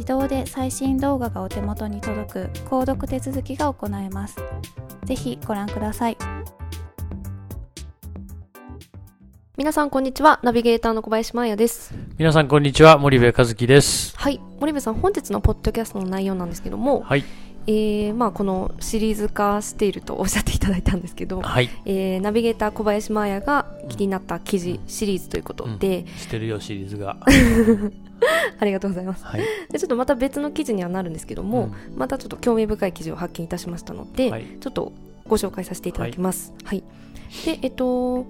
自動で最新動画がお手元に届く購読手続きが行えます。ぜひご覧ください。皆さんこんにちは。ナビゲーターの小林真彩です。皆さんこんにちは。森部和樹です。はい。森部さん本日のポッドキャストの内容なんですけども、はいえーまあ、このシリーズ化しているとおっしゃっていただいたんですけど、はい。えーナビゲーター小林真彩が気になった記事シリーズということで、してるよシリーズが。ありがとうございます。はい。でちょっとまた別の記事にはなるんですけども、うん。またちょっと興味深い記事を発見いたしましたので、はい。ちょっとご紹介させていただきます。はい、でえっと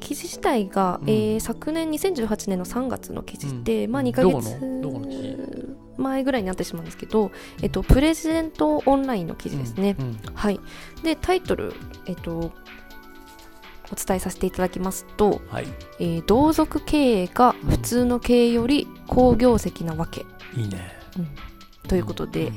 記事自体が、うん。えー昨年2018年の3月の記事で、まあ2ヶどこ月のどこの記事？前ぐらいになってしまうんですけど、えっと、プレジデントオンラインの記事ですね。うんうん。はい、でタイトル、えっと、お伝えさせていただきますと、はい。えー同族経営が普通の経営より好業績なわけ、いいね。ということで、うん。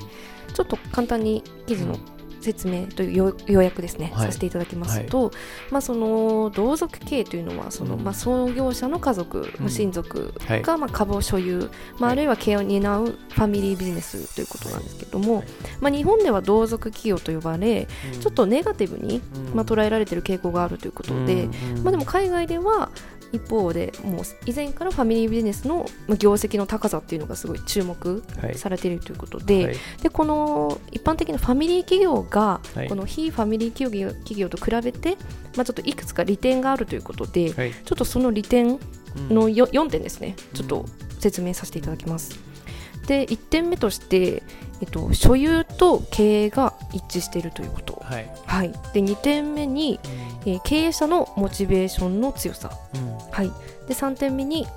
ちょっと簡単に記事の説明という要要約ですね、はい。させていただきますと、まあ、その同族経営というのはその、うん。まあ、創業者の家族、うん。親族はい。がまあ株を所有、まあ、はい。あるいは経営を担うファミリービジネスということなんですけども、はい。まあ、日本では同族企業と呼ばれうん。ちょっとネガティブに、うん。まあ、捉えられている傾向があるということで、うん。まあ、でも海外では一方でもう以前からファミリービジネスのまあ業績の高さっていうのがすごい注目はい。されているということで、はい。でこの一般的なファミリー企業が、はい。この非ファミリー企業企業と比べて、まあ、ちょっといくつか利点があるということで、はい。ちょっとその利点うん。のよ4点ですね、うんちょっと説明させていただきます。で1点目として、えっと、所有と経営が一致しているということ、はい。はい、で2点目に、えー経営者のモチベーションの強さ、うん。はい、で3点目に、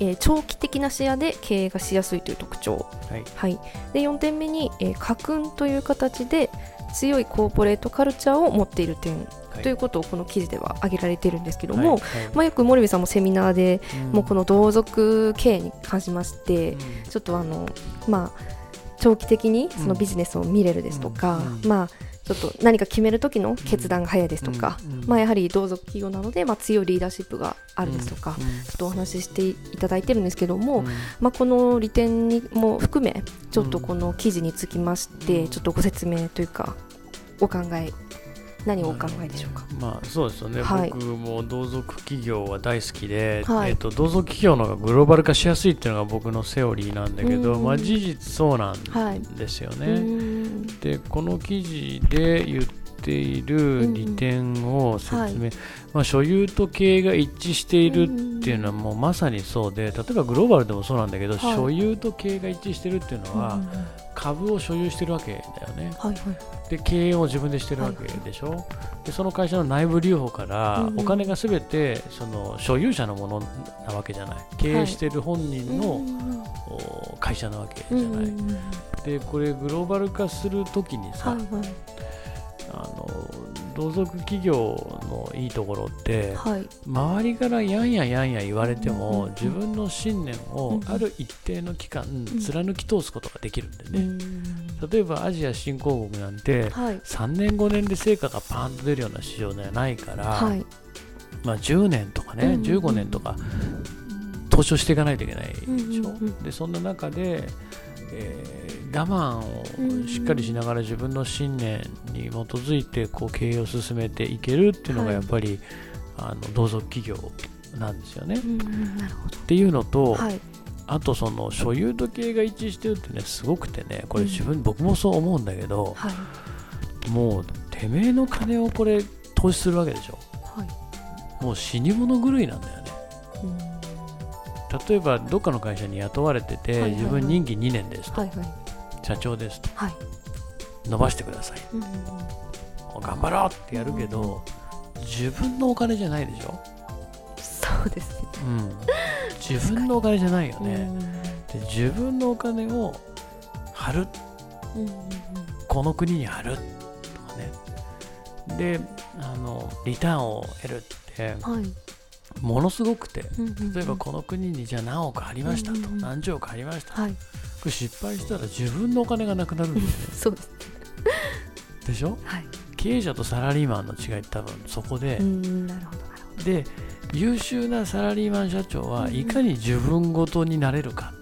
えー長期的な視野で経営がしやすいという特徴、はい。はい、で4点目に、えー家訓という形で強いコーポレートカルチャーを持っている点、はい。ということをこの記事では挙げられているんですけども、はい。まあ、よく森部さんもセミナーで、うん。もうこの同族経営に関しまして、うん。ちょっとあのまあ長期的にそのビジネスを見れるですとか、うん。うん。まあちょっと何か決める時の決断が早いですとか、まあ、やはり同族企業なので、まあ、強いリーダーシップがあるですとか、うんちょっとお話ししていただいてるんですけども、うんまあ、この利点にも含めちょっとこの記事につきまして、うん。ちょっとご説明というかお考え何をお考えでしょうか？まあそうですよね、はい。僕も同族企業は大好きで、はい。えっと同族企業の方がグローバル化しやすいっていうのが僕のセオリーなんだけど、うんまあ事実そうなんはいですようね。んでこの記事で言っている利点を説明、はい。まあ、所有と経営が一致しているっていうのはもうまさにそうで例えばグローバルでもそうなんだけど、はい。所有と経営が一致してるっていうのは、株を所有してるわけだよね。はいはい。で経営を自分でしてるわけでしょ、でその会社の内部留保からお金がすべてその所有者のものなわけじゃない。経営してる本人の、お会社なわけじゃない、でこれグローバル化するときにさ、はいはい。あの同族企業のいいところってはい。周りからやんややんや言われてうんうんうんも自分の信念うんうん。をある一定の期間貫き通すことができるんでね、うん例えばアジア新興国なんてはい。3年5年で成果がパーンと出るような市場ではないから、はい。まあ、10年とかね、うんうんうん。15年とか投資をしていかないといけないでしょ、うんうんうん。でそんな中で、えー我慢をしっかりしながら自分の信念に基づいてこう経営を進めていけるっていうのがはい。やっぱり、あの同族企業なんですよね。っていうのと、はい。あとその所有と経営が一致してるってねすごくてねこれうん。自分、僕もそう思うんだけどはい。もうてめえの金をこれ投資するわけでしょ。はい。もう死に物狂いなんだよね。うん例えばどっかの会社に雇われてて、自分任期2年ですと、はいはい。社長ですと。はい。伸ばしてください。うんうんうん。頑張ろうってやるけど、自分のお金じゃないでしょ、そうですね。うん、自分のお金じゃないよね、うんで自分のお金を貼る。うんうんこの国に貼るとかねであのリターンを得るってうん。はいものすごくてうんうんうん。例えばこの国にじゃあ何億貼りましたと、うんうんうん。何十億貼りました、はい。これ失敗したら自分のお金がなくなるんだよね。です。でしょ？はい。経営者とサラリーマンの違いって多分そこで、うんなるほどなるほで優秀なサラリーマン社長はいかに自分ごとになれるか、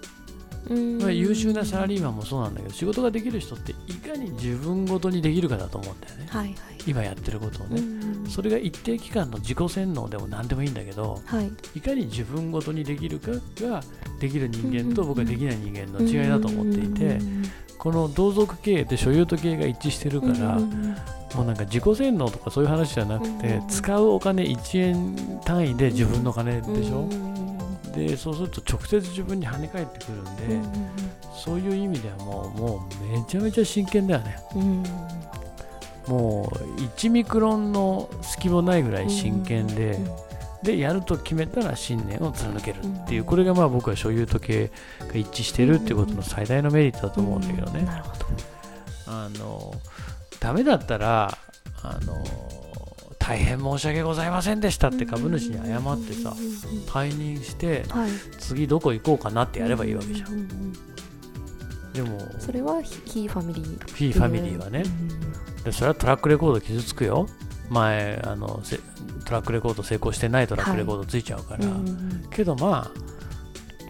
優秀なサラリーマンもそうなんだけど仕事ができる人っていかに自分ごとにできるかだと思うんだよね。はいはい。今やってることをね、うんそれが一定期間の自己洗脳でも何でもいいんだけどはい。いかに自分ごとにできるかができる人間と僕ができない人間の違いだと思っていてうんこの同族経営って所有と経営が一致してるからもうなんか自己洗脳とかそういう話じゃなくて使うお金1円単位で自分の金でしょ？でそうすると直接自分に跳ね返ってくるんで、うんそういう意味ではもうもうめちゃめちゃ真剣だよね。うん。うんもう1ミクロンの隙もないぐらい真剣で、うんでやると決めたら信念を貫けるっていううんこれがまあ僕は所有と経営が一致してるっていうことの最大のメリットだと思うんだけどね、なるほど。あのダメだったらあの大変申し訳ございませんでしたって株主に謝ってさうんうんうん退任してはい。次どこ行こうかなってやればいいわけじゃん。うんうんうんでもそれはフィーファミリー。フィーファミリーはね。でそれはトラックレコード傷つくよ。前あのせトラックレコード成功してないトラックレコードついちゃうから、うんうんけどまあ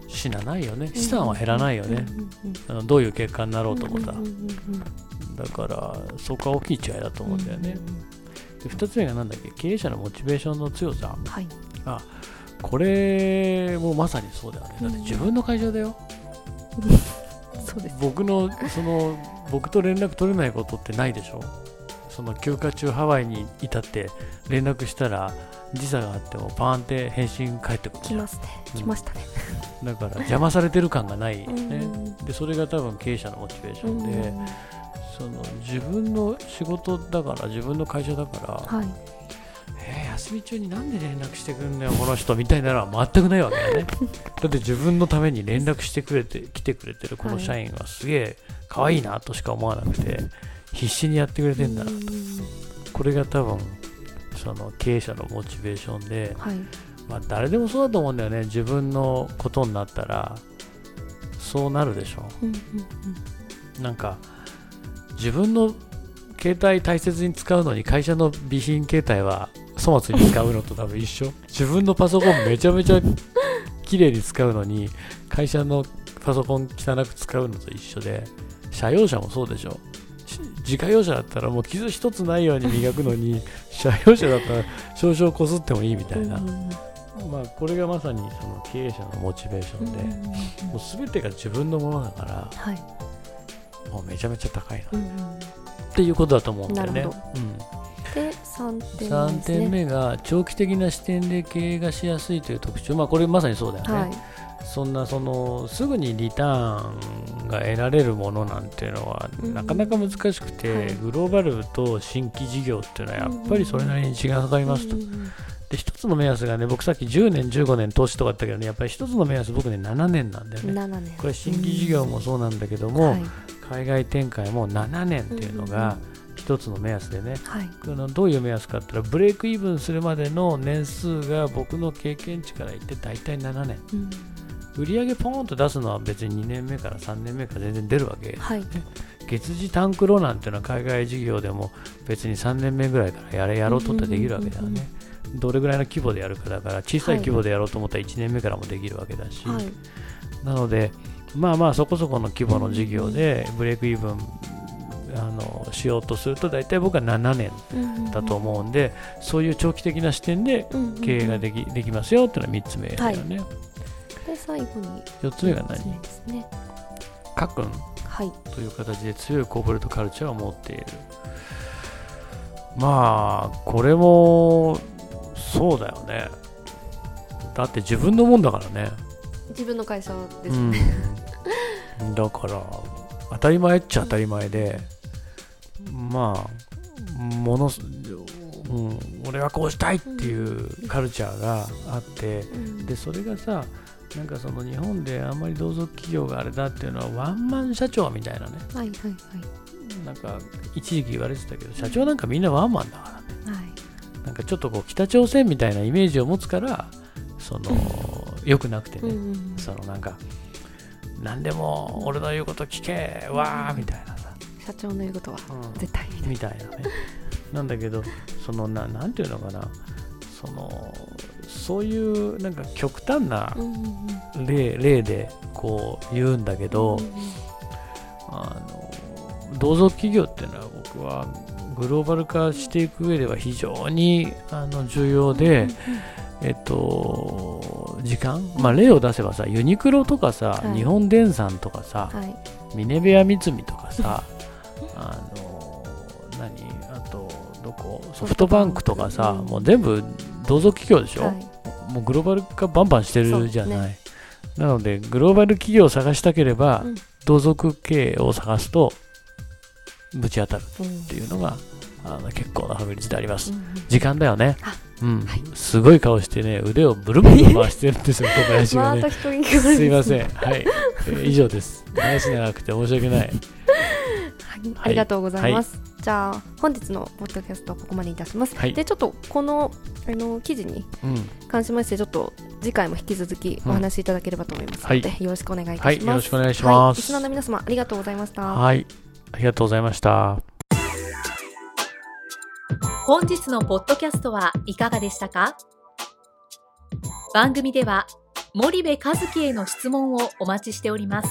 死なないよね。資産は減らないよね、うんどういう結果になろうと思ったら、うんうんうんだからそこは大きい違いだと思うんだよね、で2つ目がなんだっけ経営者のモチベーションの強さ。はい。これもまさにそうだよね。だって自分の会社だよ、そうです。僕のその僕と連絡取れないことってないでしょ？その休暇中ハワイにいたって連絡したら時差があってもパーンって返信返ってくる来ますね。うん。来ましたね。だから邪魔されてる感がないよね、うん。でそれが多分経営者のモチベーションで、自分の仕事だから自分の会社だから、はい。えー休み中になんで連絡してくんだよこの人みたいなのは全くないわけだね。だって自分のために連絡してくれて来てくれてるこの社員はすげえ可愛いなとしか思わなくて必死にやってくれてんだ。なとうん。これが多分その経営者のモチベーションで、はい。まあ、誰でもそうだと思うんだよね。自分のことになったらそうなるでしょ。うんうん。なんか自分の携帯大切に使うのに会社の備品携帯は粗末に使うのと多分一緒。自分のパソコンめちゃめちゃ綺麗に使うのに会社のパソコン汚く使うのと一緒で車用車もそうでしょ。し自家用車だったらもう傷一つないように磨くのに車用車だったら少々こすってもいいみたいな、うん。うんまあこれがまさにその経営者のモチベーションで、うんうんうん。もう全てが自分のものだからはいもうめちゃめちゃ高いな。っていうことだと思うんだよね。で3点目ね。3点目が長期的な視点で経営がしやすいという特徴、まあ、これまさにそうだよね。はい。そんなそのすぐにリターンが得られるものなんていうのはうんなかなか難しくて、はい。グローバルと新規事業っていうのはやっぱりそれなりに時間がかかりますと。うんうんで一つの目安がね僕さっき10年15年投資とかあったけどねやっぱり一つの目安僕ね7年なんだよね。7年これ新規事業もそうなんだけども、はい。海外展開も7年っていうのが一つの目安でね、はい。あのどういう目安かって言ったらブレイクイブンするまでの年数が僕の経験値から言って大体7年うん。売り上げポーンと出すのは別に2年目から3年目から全然出るわけ。はい。月次タンクロなんていうのは海外事業でも別に3年目ぐらいからやれやろうとってできるわけだよねどれぐらいの規模でやるかだから小さい規模でやろうと思ったら1年目からもできるわけだし、はい。なのでまあまあそこそこの規模の事業でブレイクイブンあのしようとすると大体僕は7年だと思うんで、そういう長期的な視点でうん経営ができ,、できますよっていうのは3つ目だよね、で最後に。4つ目が四つ目何ですね。かっくんはい。という形で強いコーポレートカルチャーを持っている。まあこれもそうだよね。だって自分のもんだからね。自分の会社でうすね。ん、だから当たり前っちゃ当たり前でまあものす、うん、俺はこうしたいっていうカルチャーがあってうん。でそれがさなんかその日本であんまり同族企業があれだっていうのはワンマン社長みたいなね。はいはいはい。なんか一時期言われてたけど社長なんかみんなワンマンだからなんかちょっとこう北朝鮮みたいなイメージを持つからその良くなくてね、うんうんそのなんか何でも俺の言うこと聞けわーみたいなさ、社長の言うことはうん。絶対にみたいなね。なんだけどそのななんていうのかな。そのそういうなんか極端なうんうんうん。例例でこう言うんだけど、うんうん。あの同族企業っていうのは僕はグローバル化していく上では非常にあの重要で、えっと、時間、まあ、例を出せばさユニクロとかさ、はい。日本電産とかさ、はい。ミネベア三海とかさあの何あとどこ？ソフトバンクとかさ、うんもう全部同族企業でしょ、はい。もうグローバル化バンバンしてるじゃない、なのでグローバル企業を探したければ、うん。同族経営を探すとぶち当たるうんっていうのがあの結構な確率であります、時間だよね。あうん、はい。すごい顔してね腕をブルブル回してるん ですよ小林がね。すいません。はい、えー以上です。話長くて申し訳ない。はいありがとうございます。じゃあ本日のポッドキャストはここまでいたします。はい。でちょっとこのあの記事にうん。関しましてちょっと次回も引き続きお話しいただければと思いますので、よろしくお願いいたします。はい。よろしくお願いします。はい。リスナーの皆様ありがとうございました。はいありがとうございました。本日のポッドキャストはいかがでしたか？番組では森部和樹への質問をお待ちしております。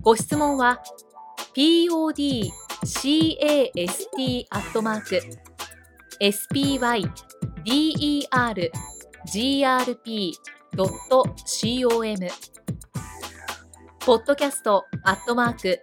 ご質問は podcast アットマーク spydergrp.com ポッドキャストアットマーク